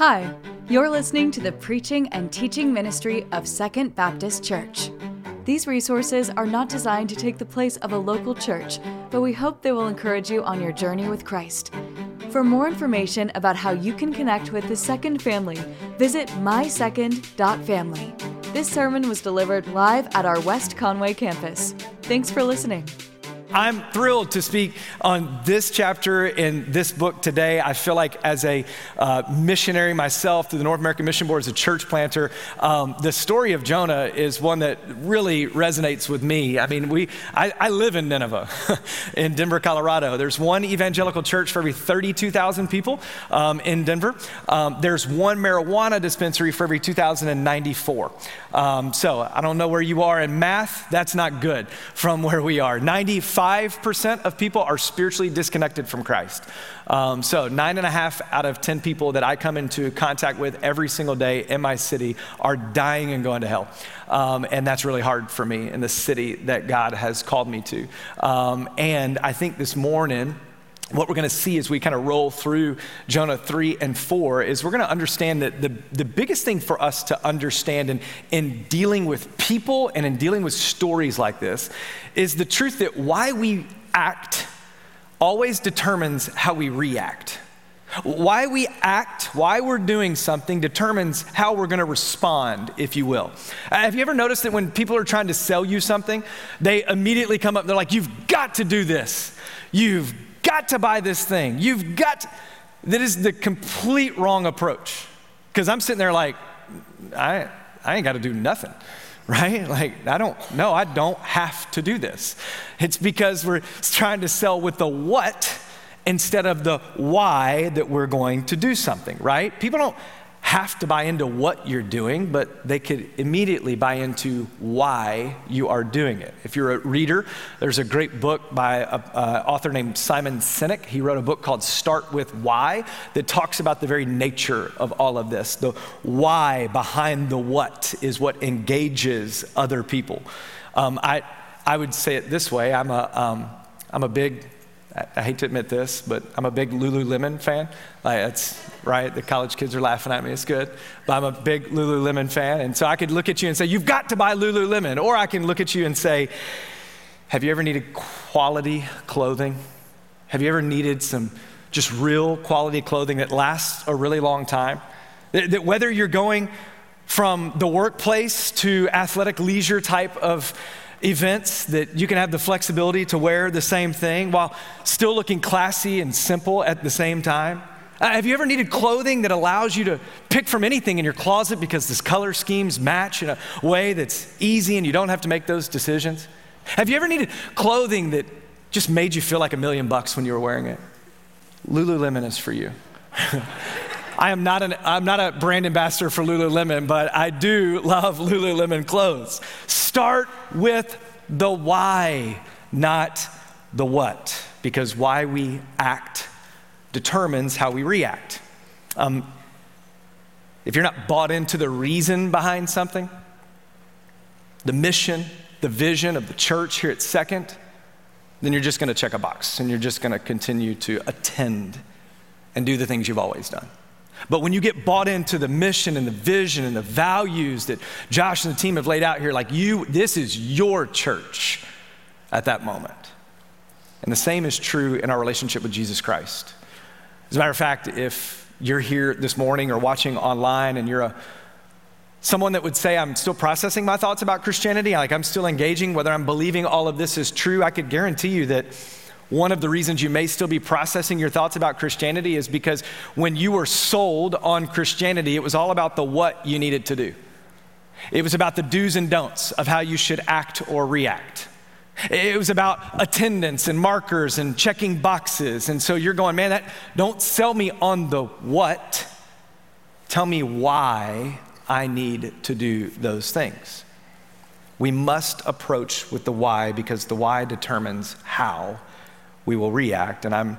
Hi, you're listening to the preaching and teaching ministry of Second Baptist Church. These resources are not designed to take the place of a local church, but we hope they will encourage you on your journey with Christ. For more information about how you can connect with the Second family, visit mysecond.family. This sermon was delivered live at our West Conway campus. Thanks for listening. I'm thrilled to speak on this chapter in this book today. I feel like, as a uh, missionary myself through the North American Mission Board, as a church planter, um, the story of Jonah is one that really resonates with me. I mean, we, I, I live in Nineveh, in Denver, Colorado. There's one evangelical church for every 32,000 people um, in Denver. Um, there's one marijuana dispensary for every 2,094. Um, so I don't know where you are in math. That's not good from where we are. 95 5% of people are spiritually disconnected from Christ. Um, so, nine and a half out of 10 people that I come into contact with every single day in my city are dying and going to hell. Um, and that's really hard for me in the city that God has called me to. Um, and I think this morning, what we're going to see as we kind of roll through Jonah 3 and 4 is we're going to understand that the, the biggest thing for us to understand in, in dealing with people and in dealing with stories like this is the truth that why we act always determines how we react. Why we act, why we're doing something determines how we're going to respond, if you will. Uh, have you ever noticed that when people are trying to sell you something, they immediately come up, they're like, You've got to do this. You've got to buy this thing. You've got, to. that is the complete wrong approach. Because I'm sitting there like, I, I ain't got to do nothing, right? Like, I don't, no, I don't have to do this. It's because we're trying to sell with the what instead of the why that we're going to do something, right? People don't have to buy into what you're doing, but they could immediately buy into why you are doing it. If you're a reader, there's a great book by an author named Simon Sinek. He wrote a book called Start with Why that talks about the very nature of all of this. The why behind the what is what engages other people. Um, I, I would say it this way I'm a, um, I'm a big I hate to admit this, but I'm a big Lululemon fan. Like that's right. The college kids are laughing at me. It's good, but I'm a big Lululemon fan, and so I could look at you and say, "You've got to buy Lululemon," or I can look at you and say, "Have you ever needed quality clothing? Have you ever needed some just real quality clothing that lasts a really long time? That, that whether you're going from the workplace to athletic leisure type of events that you can have the flexibility to wear the same thing while still looking classy and simple at the same time? Uh, have you ever needed clothing that allows you to pick from anything in your closet because this color schemes match in a way that's easy and you don't have to make those decisions? Have you ever needed clothing that just made you feel like a million bucks when you were wearing it? Lululemon is for you. I am not, an, I'm not a brand ambassador for Lululemon, but I do love Lululemon clothes. Start with the why, not the what, because why we act determines how we react. Um, if you're not bought into the reason behind something, the mission, the vision of the church here at Second, then you're just going to check a box and you're just going to continue to attend and do the things you've always done. But when you get bought into the mission and the vision and the values that Josh and the team have laid out here, like you, this is your church at that moment. And the same is true in our relationship with Jesus Christ. As a matter of fact, if you're here this morning or watching online and you're a someone that would say i'm still processing my thoughts about christianity like i'm still engaging whether i'm believing all of this is true i could guarantee you that one of the reasons you may still be processing your thoughts about Christianity is because when you were sold on Christianity, it was all about the what you needed to do. It was about the do's and don'ts of how you should act or react. It was about attendance and markers and checking boxes. And so you're going, man, that, don't sell me on the what. Tell me why I need to do those things. We must approach with the why because the why determines how we will react. And I'm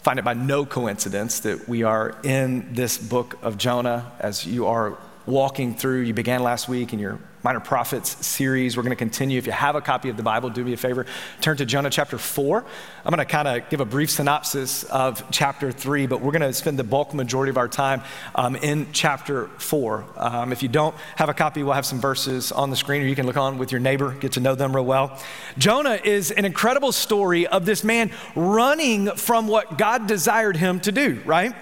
find it by no coincidence that we are in this book of Jonah as you are walking through, you began last week in your Minor Prophets series. We're going to continue. If you have a copy of the Bible, do me a favor, turn to Jonah chapter 4. I'm going to kind of give a brief synopsis of chapter 3, but we're going to spend the bulk majority of our time um, in chapter 4. Um, if you don't have a copy, we'll have some verses on the screen, or you can look on with your neighbor, get to know them real well. Jonah is an incredible story of this man running from what God desired him to do, right?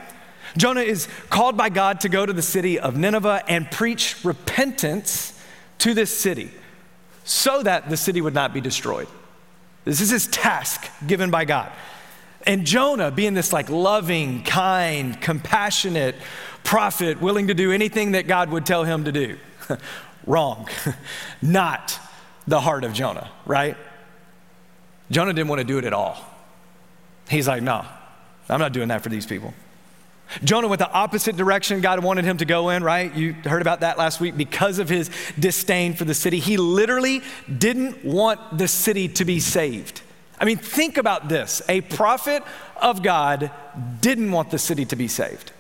Jonah is called by God to go to the city of Nineveh and preach repentance to this city so that the city would not be destroyed. This is his task given by God. And Jonah, being this like loving, kind, compassionate prophet, willing to do anything that God would tell him to do. Wrong. not the heart of Jonah, right? Jonah didn't want to do it at all. He's like, no, I'm not doing that for these people. Jonah went the opposite direction God wanted him to go in, right? You heard about that last week because of his disdain for the city. He literally didn't want the city to be saved. I mean, think about this. A prophet of God didn't want the city to be saved.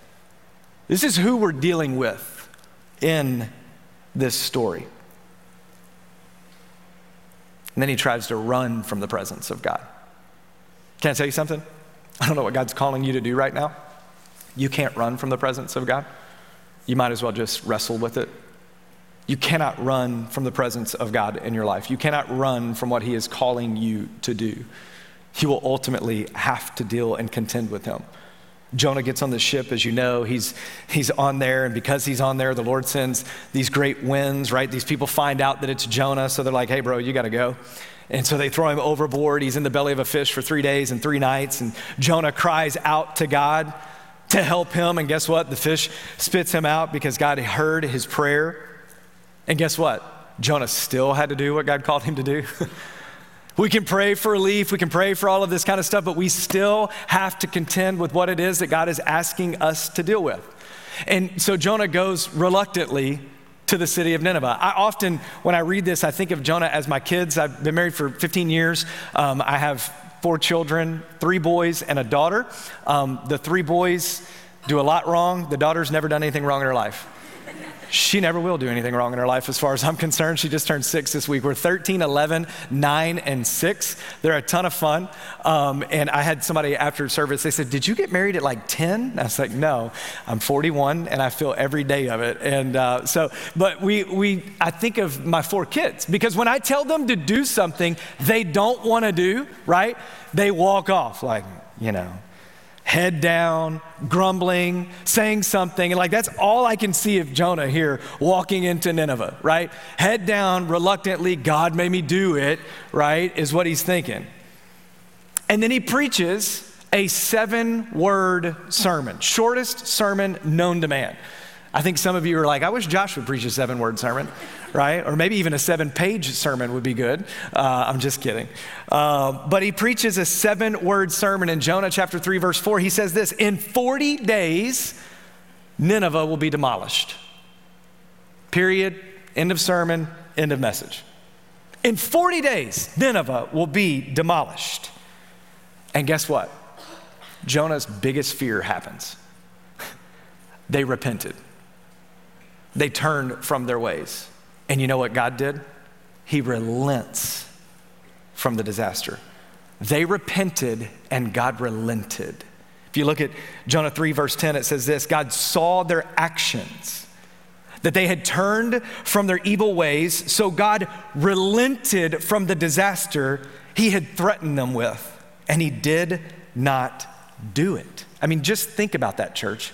This is who we're dealing with in this story. And then he tries to run from the presence of God. Can I tell you something? I don't know what God's calling you to do right now. You can't run from the presence of God. You might as well just wrestle with it. You cannot run from the presence of God in your life. You cannot run from what He is calling you to do. You will ultimately have to deal and contend with Him. Jonah gets on the ship, as you know, he's, he's on there, and because he's on there, the Lord sends these great winds, right? These people find out that it's Jonah, so they're like, hey, bro, you gotta go. And so they throw him overboard. He's in the belly of a fish for three days and three nights, and Jonah cries out to God to help him. And guess what? The fish spits him out because God heard his prayer. And guess what? Jonah still had to do what God called him to do. we can pray for relief, we can pray for all of this kind of stuff, but we still have to contend with what it is that God is asking us to deal with. And so Jonah goes reluctantly to the city of Nineveh. I often, when I read this, I think of Jonah as my kids. I've been married for 15 years. Um, I have four children, three boys and a daughter. Um, the three boys do a lot wrong. The daughter's never done anything wrong in her life. She never will do anything wrong in her life as far as I'm concerned. She just turned six this week. We're 13, 11, 9, and 6. They're a ton of fun. Um, and I had somebody after service, they said, Did you get married at like 10? I was like, No, I'm 41 and I feel every day of it. And uh, so, but we, we, I think of my four kids because when I tell them to do something they don't want to do, right? They walk off like, you know, head down, grumbling, saying something. And like that's all I can see of Jonah here walking into Nineveh, right? Head down, reluctantly, God made me do it, right? Is what he's thinking. And then he preaches a seven word sermon, shortest sermon known to man. I think some of you are like, I wish Josh would preach a seven word sermon, right? Or maybe even a seven page sermon would be good. Uh, I'm just kidding. Uh, but he preaches a seven word sermon in Jonah chapter 3, verse 4. He says this In 40 days, Nineveh will be demolished. Period. End of sermon, end of message. In 40 days, Nineveh will be demolished. And guess what? Jonah's biggest fear happens. they repented. They turned from their ways. And you know what God did? He relents from the disaster. They repented and God relented. If you look at Jonah 3, verse 10, it says this God saw their actions, that they had turned from their evil ways, so God relented from the disaster he had threatened them with, and he did not do it. I mean, just think about that, church.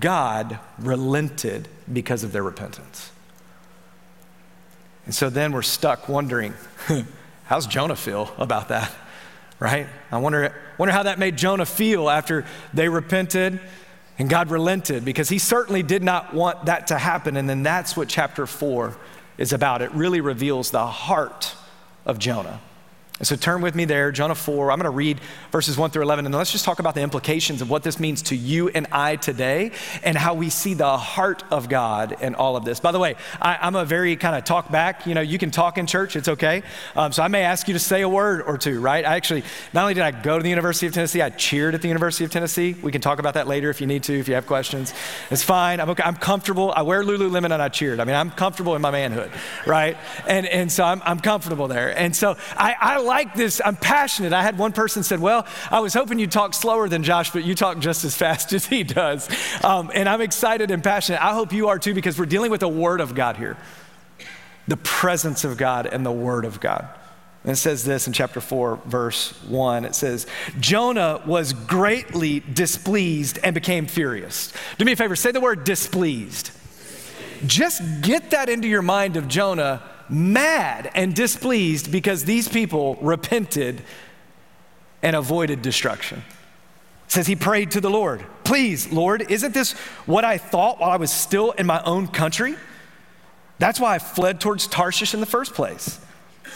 God relented because of their repentance. And so then we're stuck wondering, how's Jonah feel about that? Right? I wonder, wonder how that made Jonah feel after they repented and God relented because he certainly did not want that to happen. And then that's what chapter four is about. It really reveals the heart of Jonah. So turn with me there, Jonah 4. I'm going to read verses 1 through 11, and let's just talk about the implications of what this means to you and I today and how we see the heart of God in all of this. By the way, I, am a very kind of talk back. You know, you can talk in church, it's okay. Um, so I may ask you to say a word or two, right? I actually, not only did I go to the University of Tennessee, I cheered at the University of Tennessee. We can talk about that later if you need to, if you have questions. It's fine. I'm okay. I'm comfortable. I wear Lululemon and I cheered. I mean, I'm comfortable in my manhood, right? And, and so I'm, I'm comfortable there. And so I, I like this. I'm passionate. I had one person said, Well, I was hoping you'd talk slower than Josh, but you talk just as fast as he does. Um, and I'm excited and passionate. I hope you are too, because we're dealing with the Word of God here the presence of God and the Word of God. And it says this in chapter 4, verse 1. It says, Jonah was greatly displeased and became furious. Do me a favor, say the word displeased. Just get that into your mind of Jonah mad and displeased because these people repented and avoided destruction. It says he prayed to the Lord, Please, Lord, isn't this what I thought while I was still in my own country? That's why I fled towards Tarshish in the first place.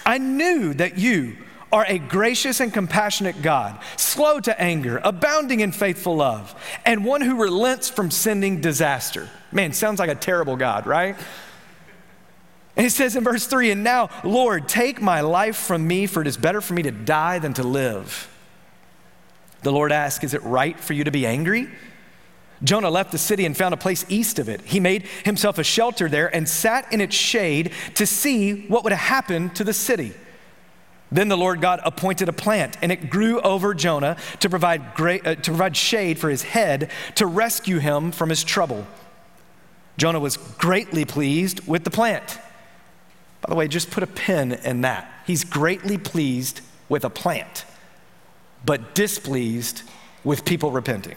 I knew that you are a gracious and compassionate God, slow to anger, abounding in faithful love, and one who relents from sending disaster. Man, sounds like a terrible God, right? And he says in verse 3 And now, Lord, take my life from me, for it is better for me to die than to live. The Lord asked, Is it right for you to be angry? Jonah left the city and found a place east of it. He made himself a shelter there and sat in its shade to see what would happen to the city. Then the Lord God appointed a plant, and it grew over Jonah to provide, great, uh, to provide shade for his head to rescue him from his trouble. Jonah was greatly pleased with the plant. By the way, just put a pin in that. He's greatly pleased with a plant, but displeased with people repenting.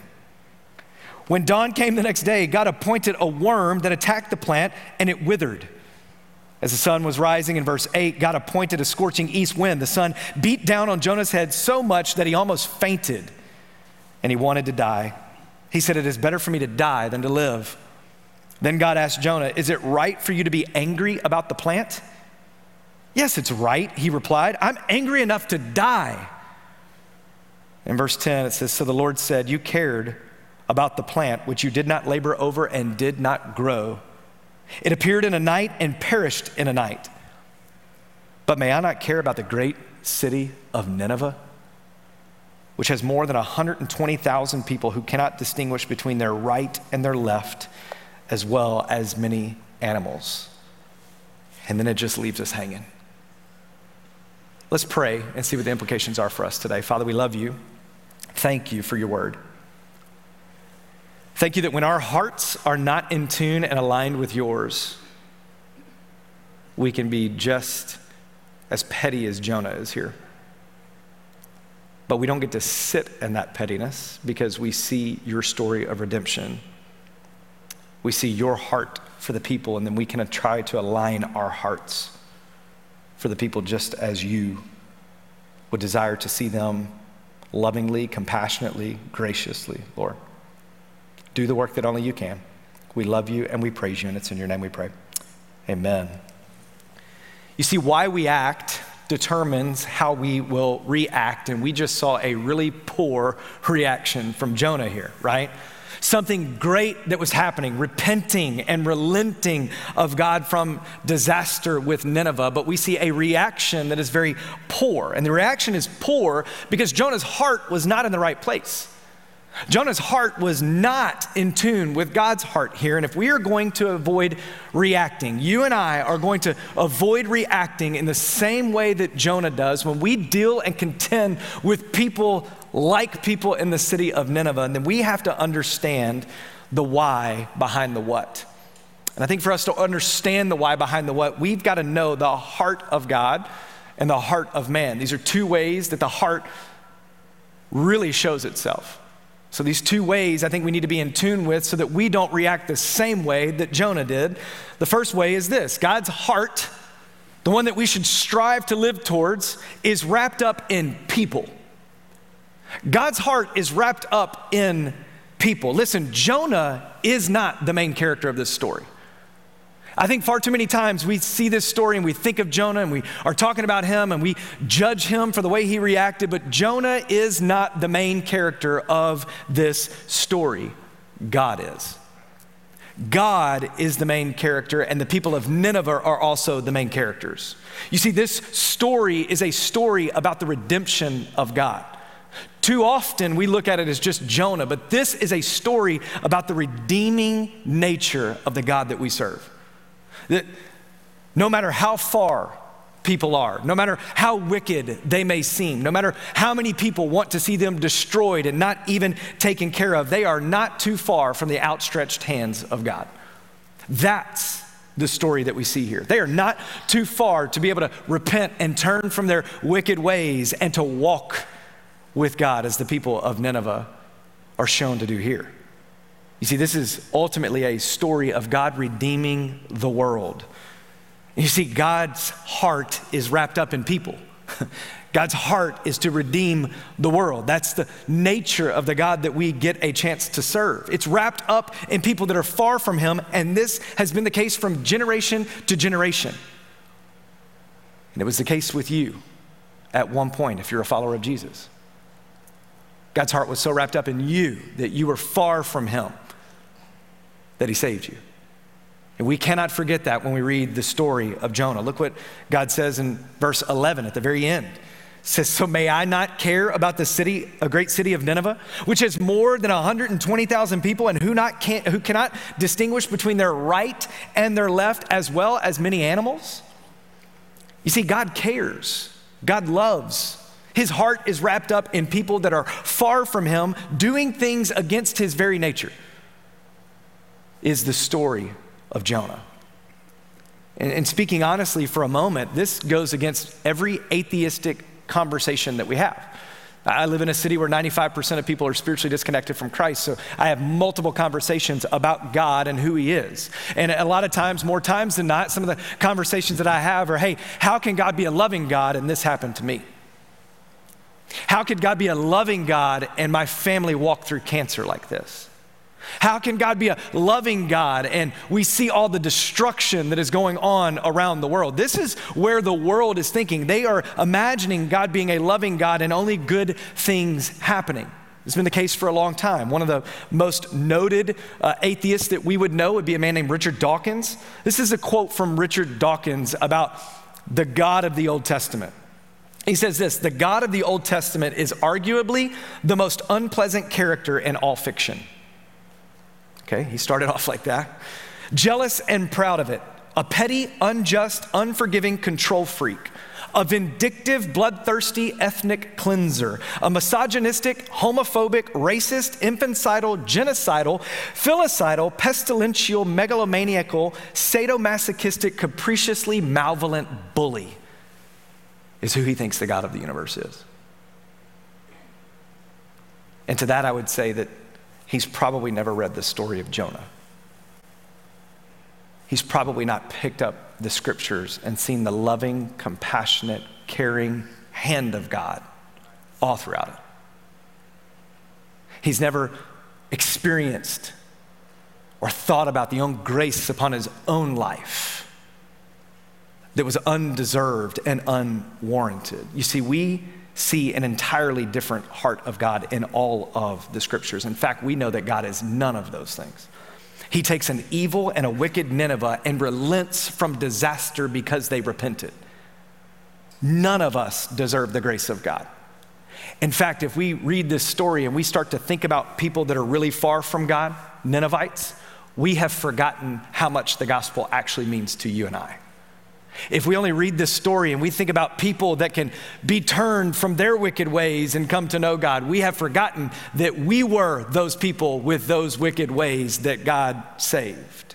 When dawn came the next day, God appointed a worm that attacked the plant and it withered. As the sun was rising in verse 8, God appointed a scorching east wind. The sun beat down on Jonah's head so much that he almost fainted and he wanted to die. He said, It is better for me to die than to live. Then God asked Jonah, Is it right for you to be angry about the plant? Yes, it's right, he replied. I'm angry enough to die. In verse 10, it says, So the Lord said, You cared about the plant which you did not labor over and did not grow. It appeared in a night and perished in a night. But may I not care about the great city of Nineveh, which has more than 120,000 people who cannot distinguish between their right and their left, as well as many animals? And then it just leaves us hanging. Let's pray and see what the implications are for us today. Father, we love you. Thank you for your word. Thank you that when our hearts are not in tune and aligned with yours, we can be just as petty as Jonah is here. But we don't get to sit in that pettiness because we see your story of redemption. We see your heart for the people, and then we can try to align our hearts for the people just as you would desire to see them lovingly, compassionately, graciously, Lord. Do the work that only you can. We love you and we praise you, and it's in your name we pray. Amen. You see, why we act determines how we will react, and we just saw a really poor reaction from Jonah here, right? Something great that was happening, repenting and relenting of God from disaster with Nineveh, but we see a reaction that is very poor. And the reaction is poor because Jonah's heart was not in the right place. Jonah's heart was not in tune with God's heart here. And if we are going to avoid reacting, you and I are going to avoid reacting in the same way that Jonah does when we deal and contend with people like people in the city of Nineveh. And then we have to understand the why behind the what. And I think for us to understand the why behind the what, we've got to know the heart of God and the heart of man. These are two ways that the heart really shows itself. So, these two ways I think we need to be in tune with so that we don't react the same way that Jonah did. The first way is this God's heart, the one that we should strive to live towards, is wrapped up in people. God's heart is wrapped up in people. Listen, Jonah is not the main character of this story. I think far too many times we see this story and we think of Jonah and we are talking about him and we judge him for the way he reacted, but Jonah is not the main character of this story. God is. God is the main character, and the people of Nineveh are also the main characters. You see, this story is a story about the redemption of God. Too often we look at it as just Jonah, but this is a story about the redeeming nature of the God that we serve. That no matter how far people are, no matter how wicked they may seem, no matter how many people want to see them destroyed and not even taken care of, they are not too far from the outstretched hands of God. That's the story that we see here. They are not too far to be able to repent and turn from their wicked ways and to walk with God as the people of Nineveh are shown to do here. You see, this is ultimately a story of God redeeming the world. You see, God's heart is wrapped up in people. God's heart is to redeem the world. That's the nature of the God that we get a chance to serve. It's wrapped up in people that are far from Him, and this has been the case from generation to generation. And it was the case with you at one point if you're a follower of Jesus. God's heart was so wrapped up in you that you were far from Him that He saved you. And we cannot forget that when we read the story of Jonah. Look what God says in verse 11 at the very end. It says, So may I not care about the city, a great city of Nineveh, which has more than 120,000 people and who, not can, who cannot distinguish between their right and their left, as well as many animals? You see, God cares, God loves. His heart is wrapped up in people that are far from Him, doing things against His very nature is the story of Jonah. And, and, speaking honestly for a moment, this goes against every atheistic conversation that we have. I live in a city where 95% of people are spiritually disconnected from Christ, so I have multiple conversations about God and who He is. And a lot of times, more times than not, some of the conversations that I have are hey, how can God be a loving God and this happened to me? How could God be a loving God and my family walk through cancer like this? How can God be a loving God and we see all the destruction that is going on around the world? This is where the world is thinking. They are imagining God being a loving God and only good things happening. It's been the case for a long time. One of the most noted uh, atheists that we would know would be a man named Richard Dawkins. This is a quote from Richard Dawkins about the God of the Old Testament. He says this The God of the Old Testament is arguably the most unpleasant character in all fiction. Okay, he started off like that. Jealous and proud of it, a petty, unjust, unforgiving control freak, a vindictive, bloodthirsty ethnic cleanser, a misogynistic, homophobic, racist, infanticidal, genocidal, filicidal, pestilential, megalomaniacal, sadomasochistic, capriciously malevolent bully is who he thinks the God of the universe is. And to that, I would say that he's probably never read the story of Jonah. He's probably not picked up the scriptures and seen the loving, compassionate, caring hand of God all throughout it. He's never experienced or thought about the own grace upon his own life that was undeserved and unwarranted. You see, we see an entirely different heart of God in all of the scriptures. In fact, we know that God is none of those things. He takes an evil and a wicked Nineveh and relents from disaster because they repented. None of us deserve the grace of God. In fact, if we read this story and we start to think about people that are really far from God, Ninevites, we have forgotten how much the gospel actually means to you and I. If we only read this story and we think about people that can be turned from their wicked ways and come to know God, we have forgotten that we were those people with those wicked ways that God saved.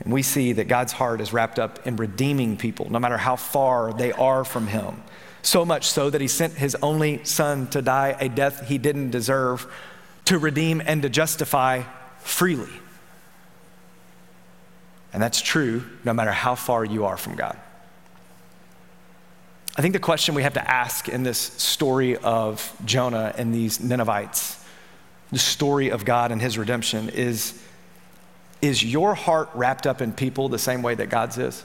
And we see that God's heart is wrapped up in redeeming people, no matter how far they are from Him. So much so that He sent His only Son to die a death He didn't deserve, to redeem and to justify freely. And that's true no matter how far you are from God. I think the question we have to ask in this story of Jonah and these Ninevites, the story of God and his redemption, is is your heart wrapped up in people the same way that God's is?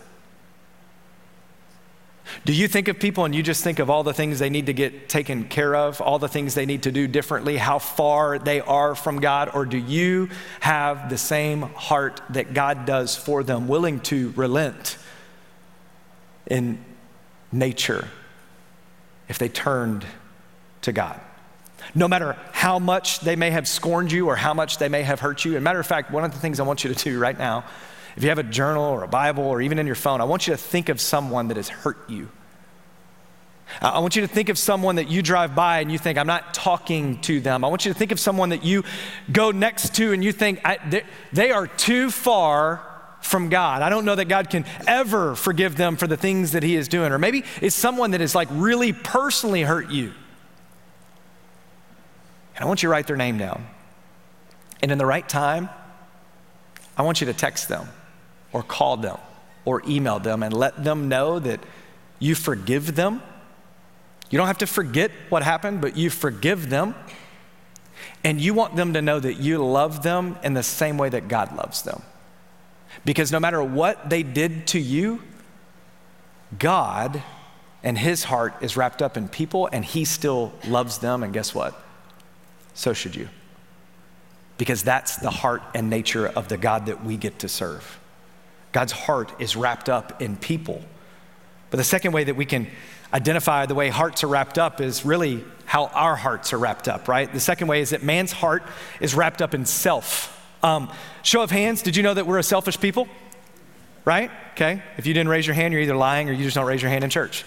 Do you think of people and you just think of all the things they need to get taken care of, all the things they need to do differently, how far they are from God? Or do you have the same heart that God does for them, willing to relent in nature if they turned to God? No matter how much they may have scorned you or how much they may have hurt you. And matter of fact, one of the things I want you to do right now if you have a journal or a Bible or even in your phone, I want you to think of someone that has hurt you. I want you to think of someone that you drive by and you think, I'm not talking to them. I want you to think of someone that you go next to and you think, they, they are too far from God. I don't know that God can ever forgive them for the things that He is doing. Or maybe it's someone that has like really personally hurt you. And I want you to write their name down. And in the right time, I want you to text them or call them or email them and let them know that you forgive them. You don't have to forget what happened, but you forgive them. And you want them to know that you love them in the same way that God loves them. Because no matter what they did to you, God and His heart is wrapped up in people and He still loves them. And guess what? So should you. Because that's the heart and nature of the God that we get to serve. God's heart is wrapped up in people. But the second way that we can identify the way hearts are wrapped up is really how our hearts are wrapped up, right? The second way is that man's heart is wrapped up in self. Um, show of hands, did you know that we're a selfish people? Right? Okay. If you didn't raise your hand, you're either lying or you just don't raise your hand in church.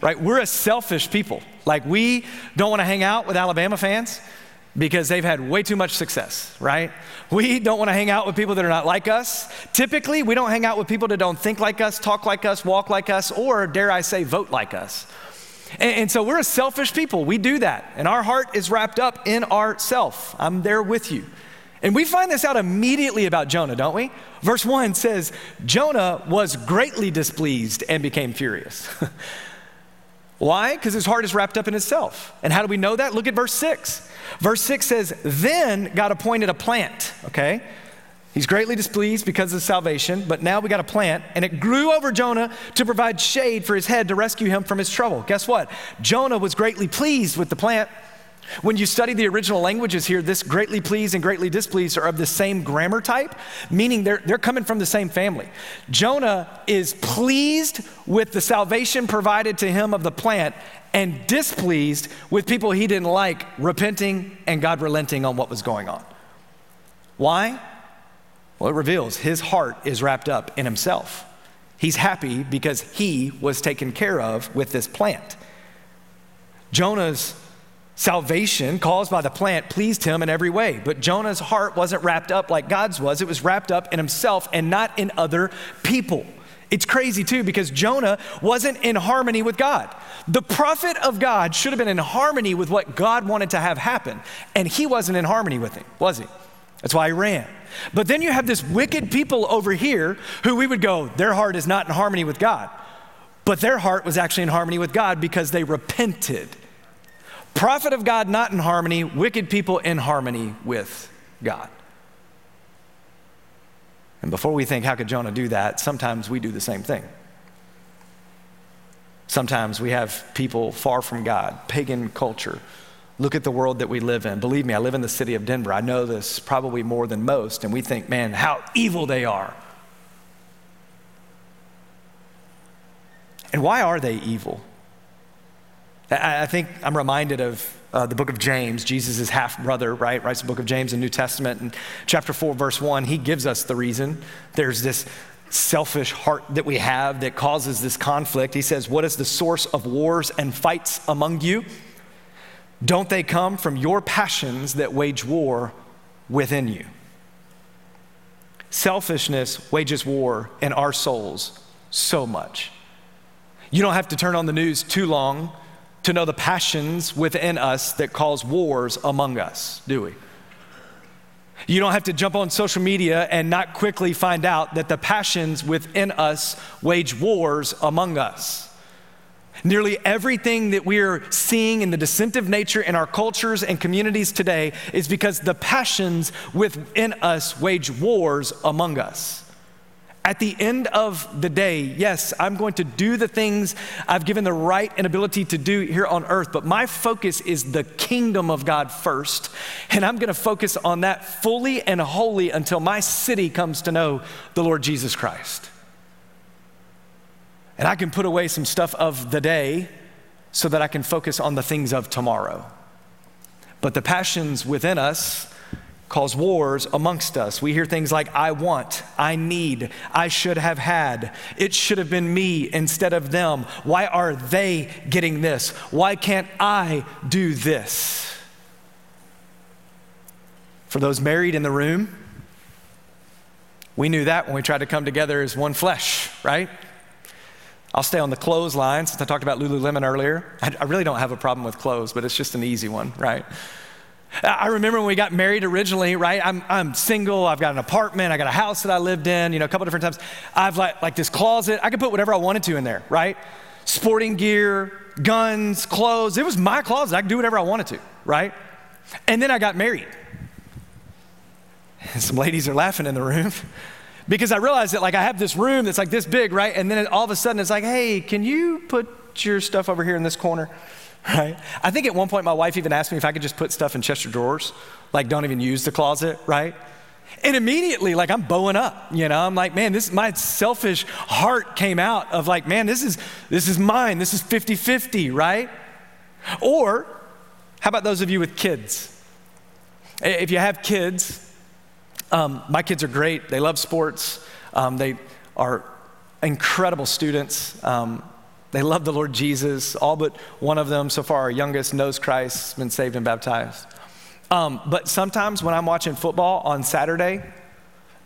Right? We're a selfish people. Like, we don't want to hang out with Alabama fans because they've had way too much success, right? We don't want to hang out with people that are not like us. Typically, we don't hang out with people that don't think like us, talk like us, walk like us, or dare I say, vote like us. And, and so we're a selfish people. We do that. And our heart is wrapped up in ourself. I'm there with you. And we find this out immediately about Jonah, don't we? Verse 1 says, Jonah was greatly displeased and became furious. Why? Because his heart is wrapped up in itself. And how do we know that? Look at verse 6. Verse 6 says, Then God appointed a plant, okay? He's greatly displeased because of salvation, but now we got a plant, and it grew over Jonah to provide shade for his head to rescue him from his trouble. Guess what? Jonah was greatly pleased with the plant. When you study the original languages here, this greatly pleased and greatly displeased are of the same grammar type, meaning they're, they're coming from the same family. Jonah is pleased with the salvation provided to him of the plant and displeased with people he didn't like repenting and God relenting on what was going on. Why? Well, it reveals his heart is wrapped up in himself. He's happy because he was taken care of with this plant. Jonah's Salvation caused by the plant pleased him in every way, but Jonah's heart wasn't wrapped up like God's was. It was wrapped up in himself and not in other people. It's crazy too because Jonah wasn't in harmony with God. The prophet of God should have been in harmony with what God wanted to have happen, and he wasn't in harmony with him, was he? That's why he ran. But then you have this wicked people over here who we would go, their heart is not in harmony with God. But their heart was actually in harmony with God because they repented Prophet of God not in harmony, wicked people in harmony with God. And before we think, how could Jonah do that? Sometimes we do the same thing. Sometimes we have people far from God, pagan culture. Look at the world that we live in. Believe me, I live in the city of Denver. I know this probably more than most, and we think, man, how evil they are. And why are they evil? I think I'm reminded of uh, the book of James. Jesus' half brother, right, writes the book of James in the New Testament. And chapter 4, verse 1, he gives us the reason. There's this selfish heart that we have that causes this conflict. He says, What is the source of wars and fights among you? Don't they come from your passions that wage war within you? Selfishness wages war in our souls so much. You don't have to turn on the news too long to know the passions within us that cause wars among us, do we? You don't have to jump on social media and not quickly find out that the passions within us wage wars among us. Nearly everything that we are seeing in the dissentive nature in our cultures and communities today is because the passions within us wage wars among us. At the end of the day, yes, I'm going to do the things I've given the right and ability to do here on earth, but my focus is the kingdom of God first. And I'm going to focus on that fully and wholly until my city comes to know the Lord Jesus Christ. And I can put away some stuff of the day so that I can focus on the things of tomorrow. But the passions within us, cause wars amongst us. We hear things like, I want, I need, I should have had, it should have been me instead of them. Why are they getting this? Why can't I do this? For those married in the room, we knew that when we tried to come together as one flesh, right? I'll stay on the clothes line since I talked about Lululemon earlier. I, really don't have a problem with clothes, but it's just an easy one, right? I remember when we got married originally, right? I'm, I'm single, I've got an apartment, I got a house that I lived in, you know, a couple different times. I've like, like this closet, I could put whatever I wanted to in there, right? Sporting gear, guns, clothes. It was my closet, I could do whatever I wanted to, right? And then I got married. And some ladies are laughing in the room because I realized that like I have this room that's like this big, right? And then all of a sudden it's like, hey, can you put your stuff over here in this corner? Right? I think at one point my wife even asked me if I could just put stuff in chest of drawers, like don't even use the closet, right? And immediately, like I'm bowing up, you know. I'm like, man, this my selfish heart came out of like, man, this is this is mine. This is 50-50, right? Or how about those of you with kids? If you have kids, um, my kids are great. They love sports. Um, they are incredible students. Um, they love the Lord Jesus. All but one of them, so far, our youngest, knows Christ, been saved and baptized. Um, but sometimes when I'm watching football on Saturday,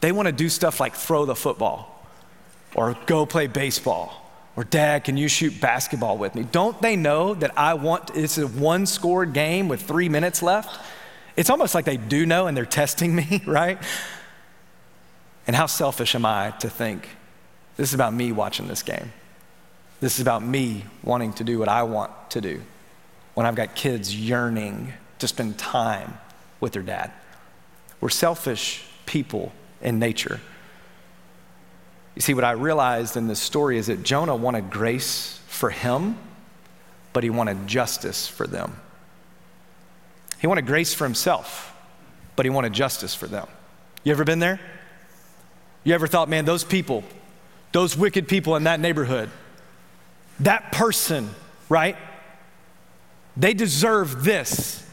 they want to do stuff like throw the football or go play baseball or dad can you shoot basketball with me don't they know that i want it's a one scored game with three minutes left it's almost like they do know and they're testing me right and how selfish am i to think this is about me watching this game this is about me wanting to do what I want to do when I've got kids yearning to spend time with their dad. We're selfish people in nature. You see, what I realized in this story is that Jonah wanted grace for him, but he wanted justice for them. He wanted grace for himself, but he wanted justice for them. You ever been there? You ever thought, man, those people, those wicked people in that neighborhood, that person, right? They deserve this.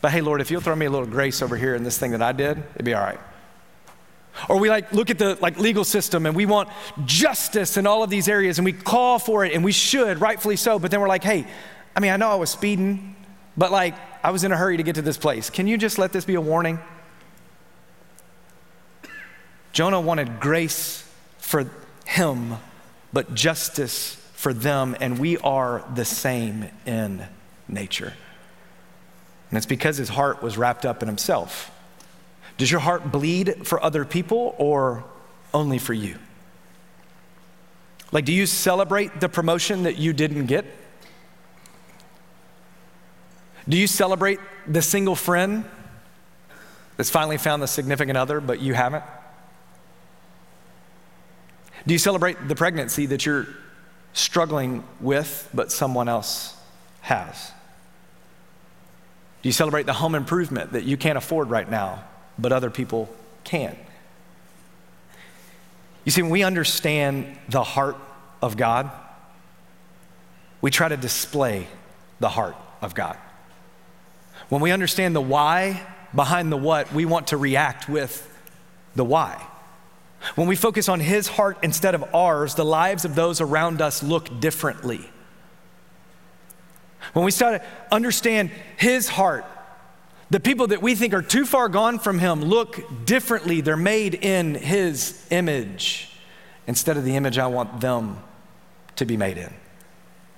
But hey, Lord, if you'll throw me a little grace over here in this thing that I did, it'd be all right. Or we like look at the like legal system and we want justice in all of these areas and we call for it and we should, rightfully so, but then we're like, hey, I mean, I know I was speeding, but like I was in a hurry to get to this place. Can you just let this be a warning? Jonah wanted grace for him, but justice for them, and we are the same in nature. And it's because his heart was wrapped up in himself. Does your heart bleed for other people or only for you? Like, do you celebrate the promotion that you didn't get? Do you celebrate the single friend that's finally found the significant other, but you haven't? Do you celebrate the pregnancy that you're struggling with, but someone else has? Do you celebrate the home improvement that you can't afford right now, but other people can? You see, when we understand the heart of God, we try to display the heart of God. When we understand the why behind the what, we want to react with the why. When we focus on His heart instead of ours, the lives of those around us look differently. When we start to understand His heart, the people that we think are too far gone from Him look differently. They're made in His image instead of the image I want them to be made in.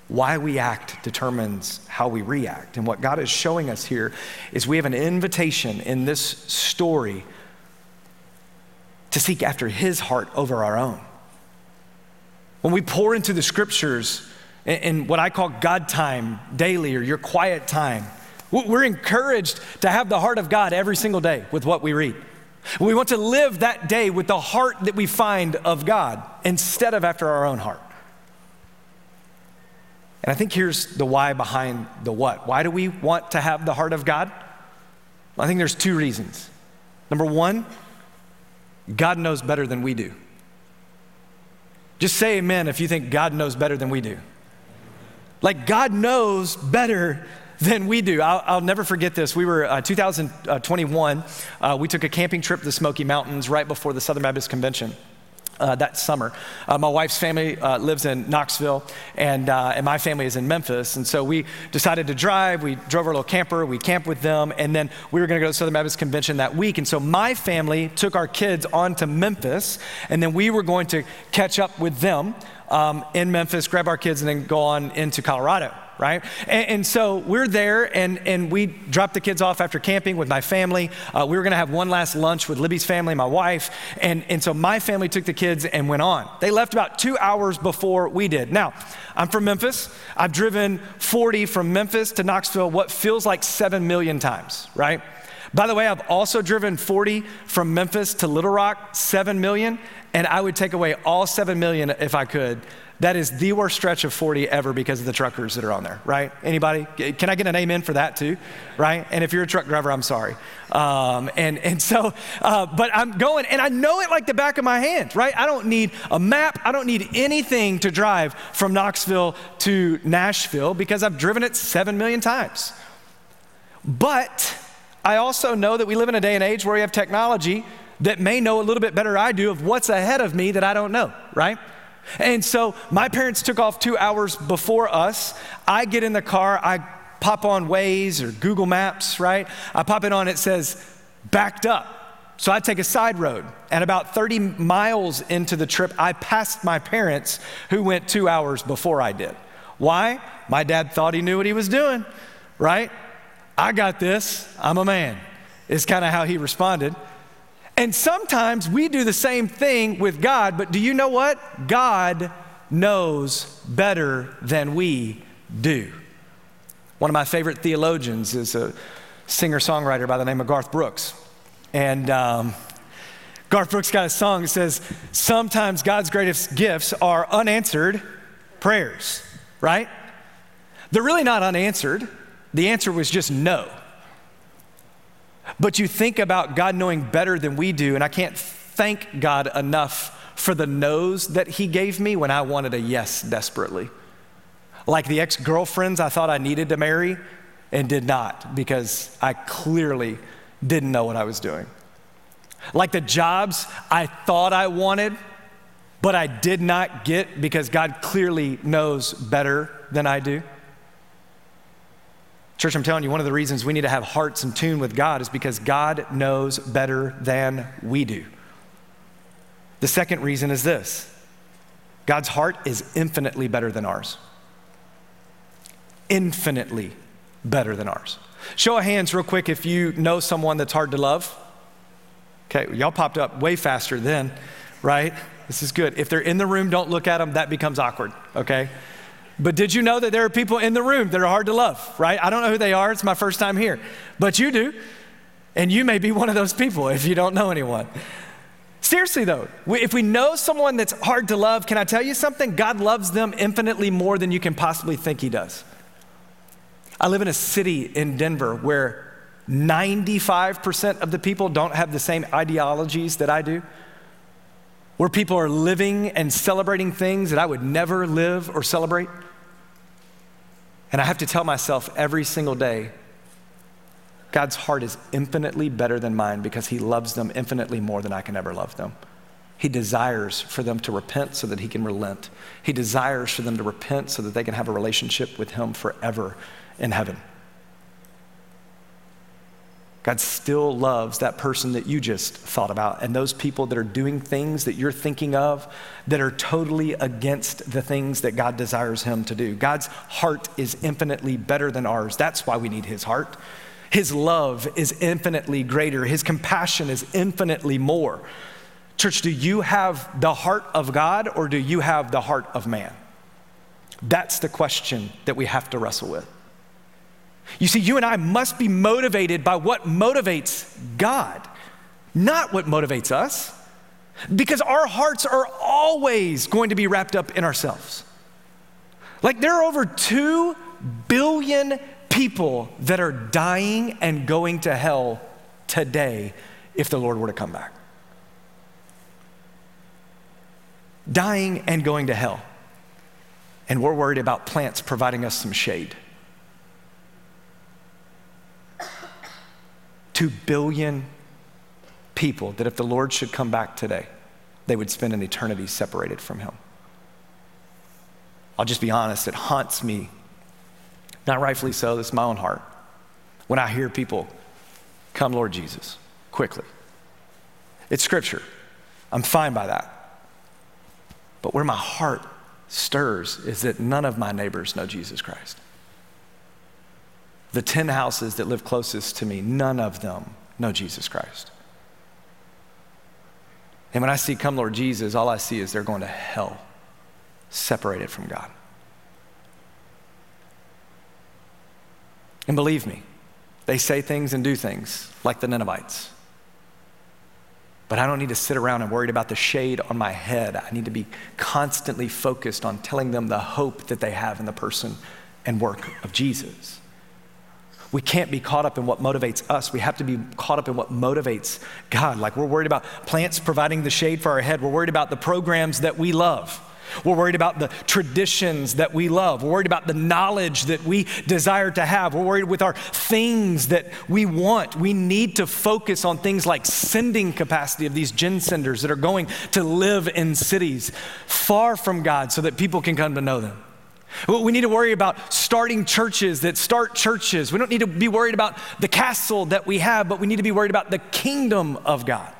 Why we act determines how we react. And what God is showing us here is we have an invitation in this story to seek after His heart over our own. When we pour into the scriptures in what I call God time daily or your quiet time. We're encouraged to have the heart of God every single day with what we read. We want to live that day with the heart that we find of God instead of after our own heart. And I think here's the why behind the what. Why do we want to have the heart of God? I think there's two reasons. Number one, God knows better than we do. Just say amen if you think God knows better than we do. Like, God knows better than we do. I'll, I'll never forget this. We were uh, 2021, uh, we took a camping trip to the Smoky Mountains right before the Southern Baptist Convention uh, that summer. Uh, my wife's family uh, lives in Knoxville, and, uh, and my family is in Memphis. And so we decided to drive. We drove our little camper, we camped with them, and then we were going to go to Southern Baptist Convention that week. And so my family took our kids on to Memphis, and then we were going to catch up with them um, in Memphis, grab our kids, and then go on into Colorado right? And, and, so we're there, and, and we dropped the kids off after camping with my family. Uh, we were going to have one last lunch with Libby's family, my wife. And, and so my family took the kids and went on. They left about two hours before we did. Now, I'm from Memphis. I've driven 40 from Memphis to Knoxville, what feels like 7 million times, right? By the way, I've also driven 40 from Memphis to Little Rock, 7 million, and I would take away all 7 million if I could that is the worst stretch of 40 ever because of the truckers that are on there, right? Anybody? Can I get an amen for that too, right? And if you're a truck driver, I'm sorry. Um, and, and so, uh, but I'm going and I know it like the back of my hand, right? I don't need a map. I don't need anything to drive from Knoxville to Nashville because I've driven it seven million times. But I also know that we live in a day and age where we have technology that may know a little bit better I do of what's ahead of me that I don't know, right? And so my parents took off two hours before us. I get in the car, I pop on Waze or Google Maps, right? I pop it on, it says backed up. So I take a side road. And about 30 miles into the trip, I passed my parents who went two hours before I did. Why? My dad thought he knew what he was doing, right? I got this, I'm a man, is kind of how he responded. And sometimes we do the same thing with God, but do you know what? God knows better than we do. One of my favorite theologians is a singer songwriter by the name of Garth Brooks. And um, Garth Brooks got a song that says, Sometimes God's greatest gifts are unanswered prayers, right? They're really not unanswered. The answer was just no. But you think about God knowing better than we do, and I can't thank God enough for the no's that He gave me when I wanted a yes desperately. Like the ex girlfriends I thought I needed to marry and did not because I clearly didn't know what I was doing. Like the jobs I thought I wanted, but I did not get because God clearly knows better than I do. Church, I'm telling you, one of the reasons we need to have hearts in tune with God is because God knows better than we do. The second reason is this God's heart is infinitely better than ours. Infinitely better than ours. Show of hands, real quick, if you know someone that's hard to love. Okay, y'all popped up way faster then, right? This is good. If they're in the room, don't look at them. That becomes awkward, okay? But did you know that there are people in the room that are hard to love, right? I don't know who they are. It's my first time here. But you do. And you may be one of those people if you don't know anyone. Seriously, though, if we know someone that's hard to love, can I tell you something? God loves them infinitely more than you can possibly think He does. I live in a city in Denver where 95% of the people don't have the same ideologies that I do where people are living and celebrating things that I would never live or celebrate. And I have to tell myself every single day God's heart is infinitely better than mine because He loves them infinitely more than I can ever love them. He desires for them to repent so that He can relent. He desires for them to repent so that they can have a relationship with Him forever in heaven. God still loves that person that you just thought about and those people that are doing things that you're thinking of that are totally against the things that God desires him to do. God's heart is infinitely better than ours. That's why we need his heart. His love is infinitely greater, his compassion is infinitely more. Church, do you have the heart of God or do you have the heart of man? That's the question that we have to wrestle with. You see, you and I must be motivated by what motivates God, not what motivates us, because our hearts are always going to be wrapped up in ourselves. Like, there are over 2 billion people that are dying and going to hell today if the Lord were to come back. Dying and going to hell. And we're worried about plants providing us some shade. Two billion people that if the Lord should come back today, they would spend an eternity separated from Him. I'll just be honest, it haunts me, not rightfully so, this is my own heart, when I hear people, come, Lord Jesus, quickly. It's scripture. I'm fine by that. But where my heart stirs is that none of my neighbors know Jesus Christ. The 10 houses that live closest to me, none of them know Jesus Christ. And when I see come Lord Jesus, all I see is they're going to hell, separated from God. And believe me, they say things and do things like the Ninevites. But I don't need to sit around and worried about the shade on my head. I need to be constantly focused on telling them the hope that they have in the person and work of Jesus. We can't be caught up in what motivates us. We have to be caught up in what motivates God. Like we're worried about plants providing the shade for our head. We're worried about the programs that we love. We're worried about the traditions that we love. We're worried about the knowledge that we desire to have. We're worried with our things that we want. We need to focus on things like sending capacity of these gen senders that are going to live in cities far from God so that people can come to know them. We need to worry about starting churches that start churches. We don't need to be worried about the castle that we have, but we need to be worried about the kingdom of God.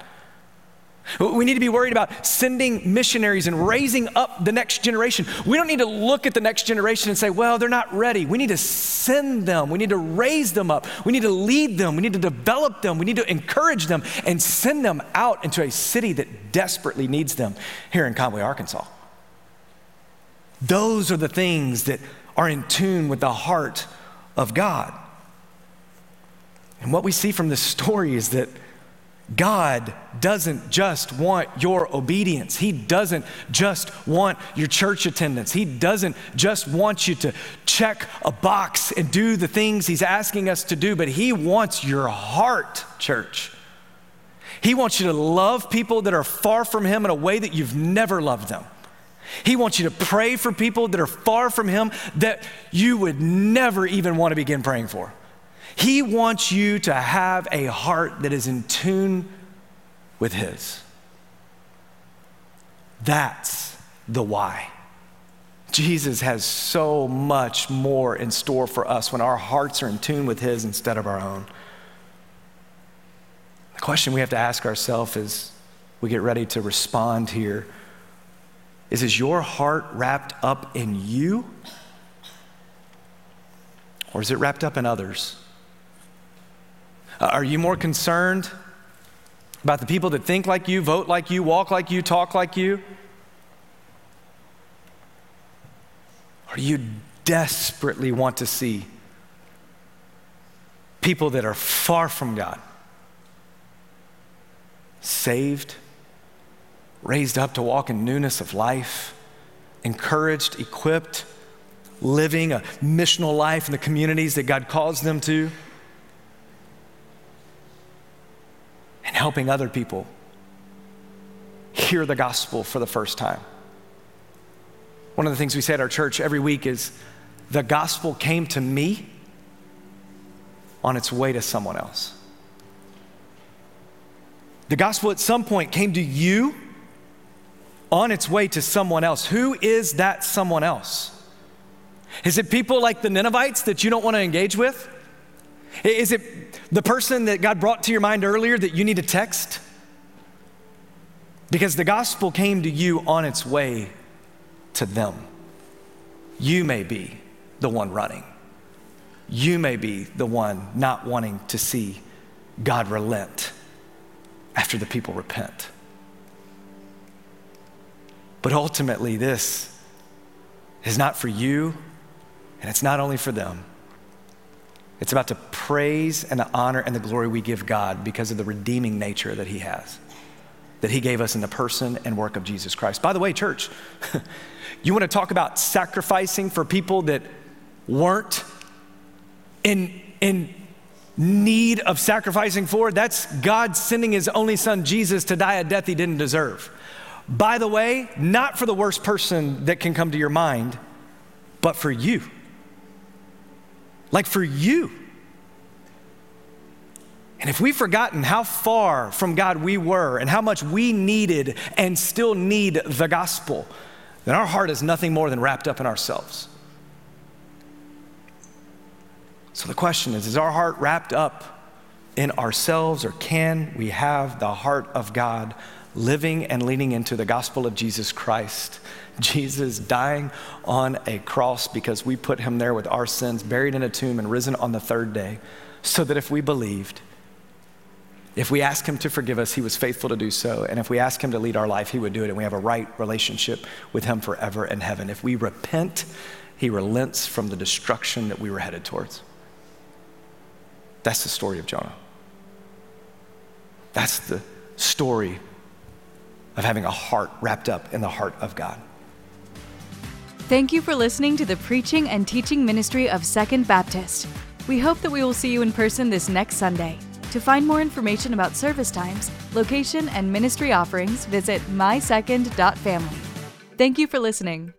We need to be worried about sending missionaries and raising up the next generation. We don't need to look at the next generation and say, well, they're not ready. We need to send them. We need to raise them up. We need to lead them. We need to develop them. We need to encourage them and send them out into a city that desperately needs them here in Conway, Arkansas. Those are the things that are in tune with the heart of God. And what we see from this story is that God doesn't just want your obedience. He doesn't just want your church attendance. He doesn't just want you to check a box and do the things He's asking us to do, but He wants your heart, church. He wants you to love people that are far from Him in a way that you've never loved them. He wants you to pray for people that are far from Him that you would never even want to begin praying for. He wants you to have a heart that is in tune with His. That's the why. Jesus has so much more in store for us when our hearts are in tune with His instead of our own. The question we have to ask ourselves as we get ready to respond here is Is your heart wrapped up in you? Or is it wrapped up in others? Are you more concerned about the people that think like you, vote like you, walk like you, talk like you? Or you desperately want to see people that are far from God saved? Raised up to walk in newness of life, encouraged, equipped, living a missional life in the communities that God calls them to, and helping other people hear the gospel for the first time. One of the things we say at our church every week is the gospel came to me on its way to someone else. The gospel at some point came to you on its way to someone else. Who is that someone else? Is it people like the Ninevites that you don't want to engage with? Is it the person that God brought to your mind earlier that you need to text? Because the gospel came to you on its way to them. You may be the one running. You may be the one not wanting to see God relent after the people repent. But ultimately, this is not for you, and it's not only for them. It's about the praise and the honor and the glory we give God because of the redeeming nature that He has, that He gave us in the person and work of Jesus Christ. By the way, church, you want to talk about sacrificing for people that weren't in, in need of sacrificing for? That's God sending His only Son, Jesus, to die a death He didn't deserve. By the way, not for the worst person that can come to your mind, but for you like for you. And if we've forgotten how far from God we were and how much we needed and still need the gospel, then our heart is nothing more than wrapped up in ourselves. So the question is is our heart wrapped up in ourselves, or can we have the heart of God living and leaning into the gospel of Jesus Christ Jesus dying on a cross because we put him there with our sins, buried in a tomb, and risen on the third day, so that if we believed, if we ask him to forgive us, he was faithful to do so. And if we ask him to lead our life, he would do it. And we have a right relationship with him forever in heaven. If we repent, he relents from the destruction that we were headed towards. That's the story of Jonah. That's the story of having a heart wrapped up in the heart of God. Thank you for listening to the preaching and teaching ministry of Second Baptist. We hope that we will see you in person this next Sunday. To find more information about service times, location, and ministry offerings, visit mysecond.family. Thank you for listening.